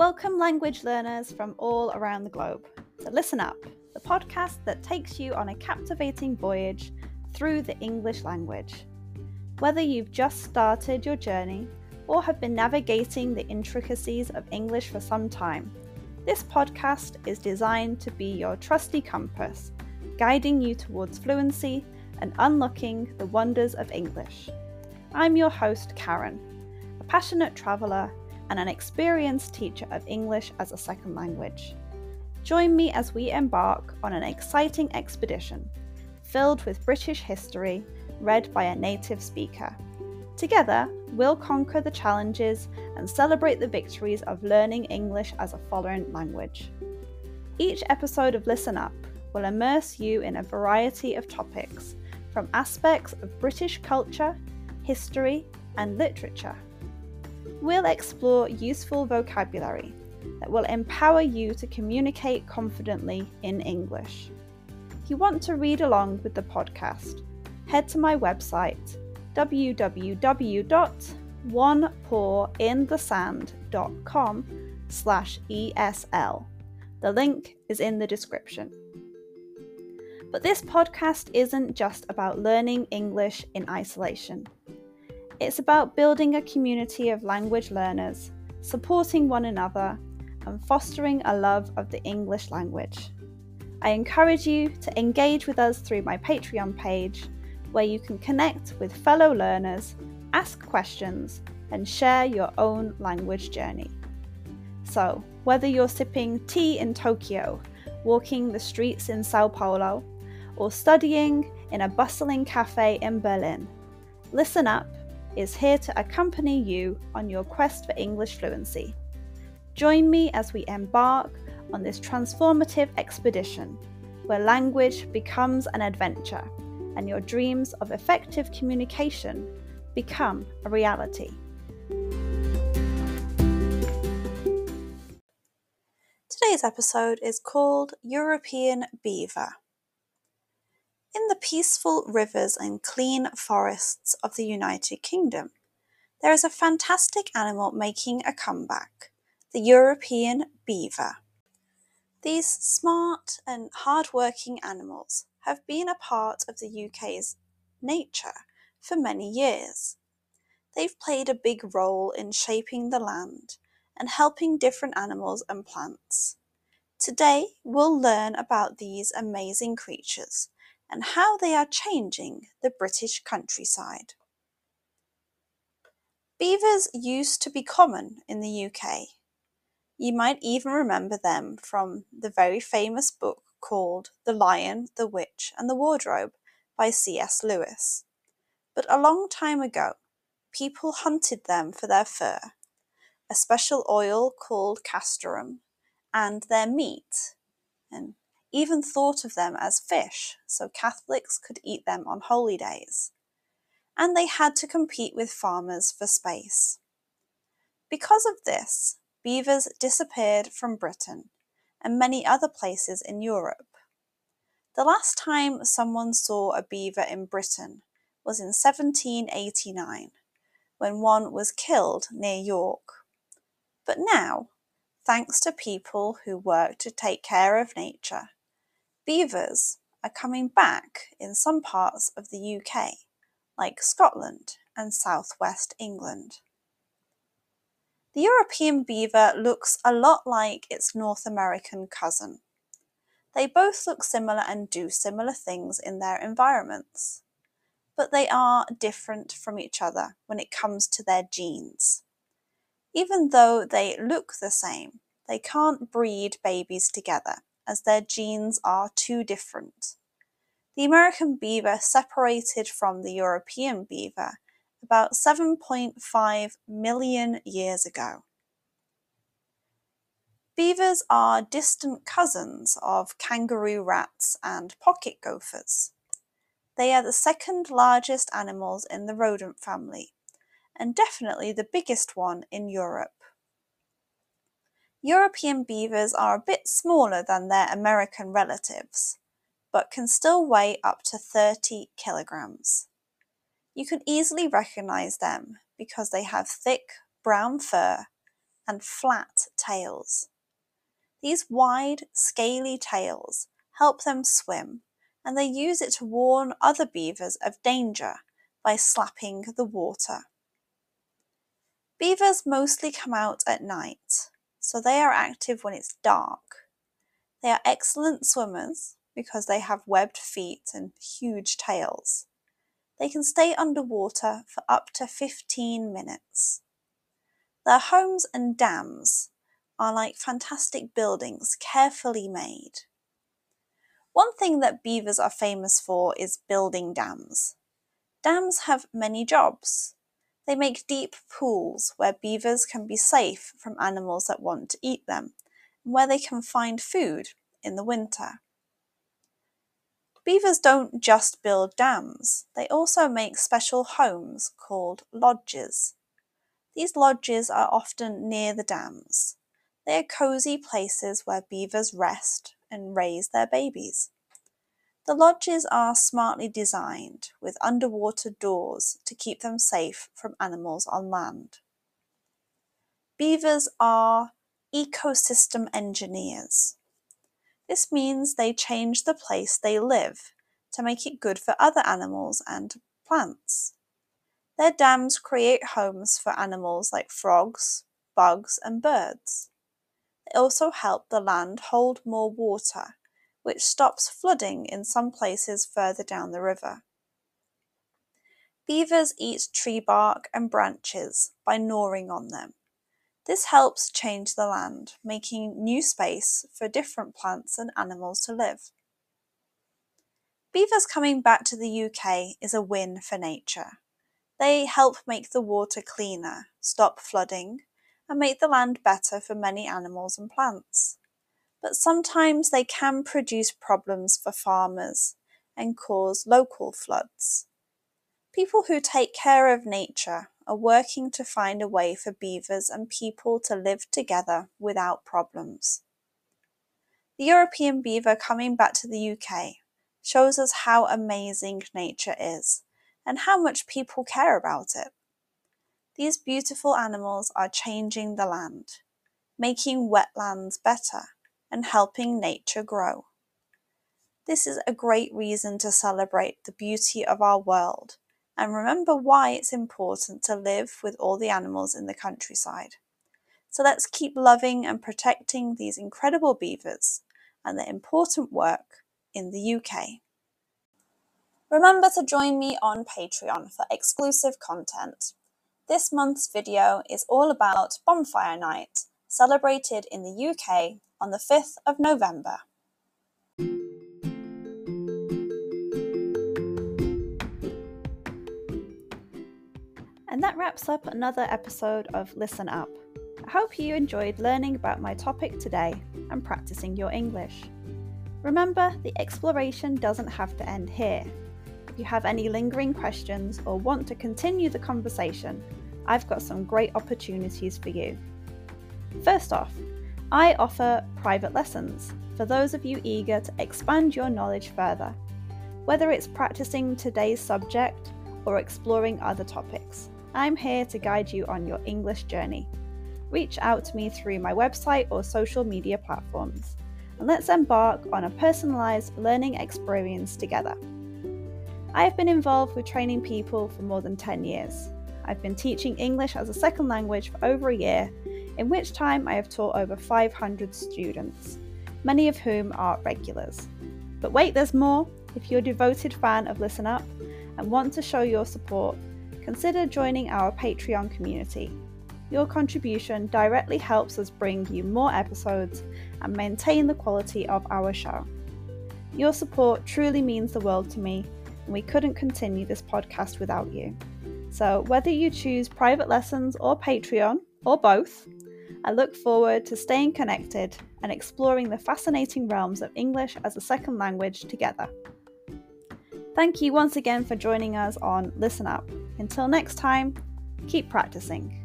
Welcome, language learners from all around the globe. So, listen up the podcast that takes you on a captivating voyage through the English language. Whether you've just started your journey or have been navigating the intricacies of English for some time, this podcast is designed to be your trusty compass, guiding you towards fluency and unlocking the wonders of English. I'm your host, Karen, a passionate traveller and an experienced teacher of English as a second language. Join me as we embark on an exciting expedition filled with British history read by a native speaker. Together, we'll conquer the challenges and celebrate the victories of learning English as a foreign language. Each episode of Listen Up will immerse you in a variety of topics, from aspects of British culture, history, and literature we'll explore useful vocabulary that will empower you to communicate confidently in English. If you want to read along with the podcast, head to my website www.onepawinthesand.com slash ESL. The link is in the description. But this podcast isn't just about learning English in isolation. It's about building a community of language learners, supporting one another, and fostering a love of the English language. I encourage you to engage with us through my Patreon page, where you can connect with fellow learners, ask questions, and share your own language journey. So, whether you're sipping tea in Tokyo, walking the streets in Sao Paulo, or studying in a bustling cafe in Berlin, listen up is here to accompany you on your quest for English fluency. Join me as we embark on this transformative expedition where language becomes an adventure and your dreams of effective communication become a reality. Today's episode is called European Beaver. In the peaceful rivers and clean forests of the United Kingdom, there is a fantastic animal making a comeback the European beaver. These smart and hard-working animals have been a part of the UK's nature for many years. They've played a big role in shaping the land and helping different animals and plants. Today, we'll learn about these amazing creatures and how they are changing the British countryside. Beavers used to be common in the UK. You might even remember them from the very famous book called The Lion, the Witch, and the Wardrobe by C.S. Lewis. But a long time ago, people hunted them for their fur, a special oil called castoreum, and their meat, and even thought of them as fish so Catholics could eat them on holy days. And they had to compete with farmers for space. Because of this, beavers disappeared from Britain and many other places in Europe. The last time someone saw a beaver in Britain was in 1789, when one was killed near York. But now, thanks to people who work to take care of nature, Beavers are coming back in some parts of the UK, like Scotland and southwest England. The European beaver looks a lot like its North American cousin. They both look similar and do similar things in their environments, but they are different from each other when it comes to their genes. Even though they look the same, they can't breed babies together as their genes are too different. The American beaver separated from the European beaver about 7.5 million years ago. Beavers are distant cousins of kangaroo rats and pocket gophers. They are the second largest animals in the rodent family, and definitely the biggest one in Europe. European beavers are a bit smaller than their American relatives, but can still weigh up to 30 kilograms. You can easily recognize them because they have thick brown fur and flat tails. These wide, scaly tails help them swim, and they use it to warn other beavers of danger by slapping the water. Beavers mostly come out at night, so they are active when it's dark. They are excellent swimmers because they have webbed feet and huge tails. They can stay underwater for up to 15 minutes. Their homes and dams are like fantastic buildings carefully made. One thing that beavers are famous for is building dams. Dams have many jobs. They make deep pools where beavers can be safe from animals that want to eat them, and where they can find food in the winter. Beavers don't just build dams, they also make special homes called lodges. These lodges are often near the dams. They are cosy places where beavers rest and raise their babies. The lodges are smartly designed with underwater doors to keep them safe from animals on land. Beavers are ecosystem engineers. This means they change the place they live to make it good for other animals and plants. Their dams create homes for animals like frogs, bugs, and birds. They also help the land hold more water, which stops flooding in some places further down the river. Beavers eat tree bark and branches by gnawing on them. This helps change the land, making new space for different plants and animals to live. Beavers coming back to the UK is a win for nature. They help make the water cleaner, stop flooding, and make the land better for many animals and plants. But sometimes they can produce problems for farmers and cause local floods. People who take care of nature are working to find a way for beavers and people to live together without problems. The European beaver coming back to the UK shows us how amazing nature is and how much people care about it. These beautiful animals are changing the land, making wetlands better, and helping nature grow. This is a great reason to celebrate the beauty of our world and remember why it's important to live with all the animals in the countryside. So let's keep loving and protecting these incredible beavers and their important work in the UK. Remember to join me on Patreon for exclusive content. This month's video is all about Bonfire Night, celebrated in the UK on the 5th of November. And that wraps up another episode of Listen Up. I hope you enjoyed learning about my topic today and practicing your English. Remember, the exploration doesn't have to end here. If you have any lingering questions or want to continue the conversation, I've got some great opportunities for you. First off, I offer private lessons for those of you eager to expand your knowledge further, whether it's practicing today's subject or exploring other topics. I'm here to guide you on your English journey. Reach out to me through my website or social media platforms, and let's embark on a personalised learning experience together. I have been involved with training people for more than 10 years. I've been teaching English as a second language for over a year, in which time I have taught over 500 students, many of whom are regulars. But wait, there's more! If you're a devoted fan of Listen Up and want to show your support, consider joining our Patreon community. Your contribution directly helps us bring you more episodes and maintain the quality of our show. Your support truly means the world to me, and we couldn't continue this podcast without you. So, whether you choose private lessons or Patreon, or both, I look forward to staying connected and exploring the fascinating realms of English as a second language together. Thank you once again for joining us on Listen Up. Until next time, keep practicing.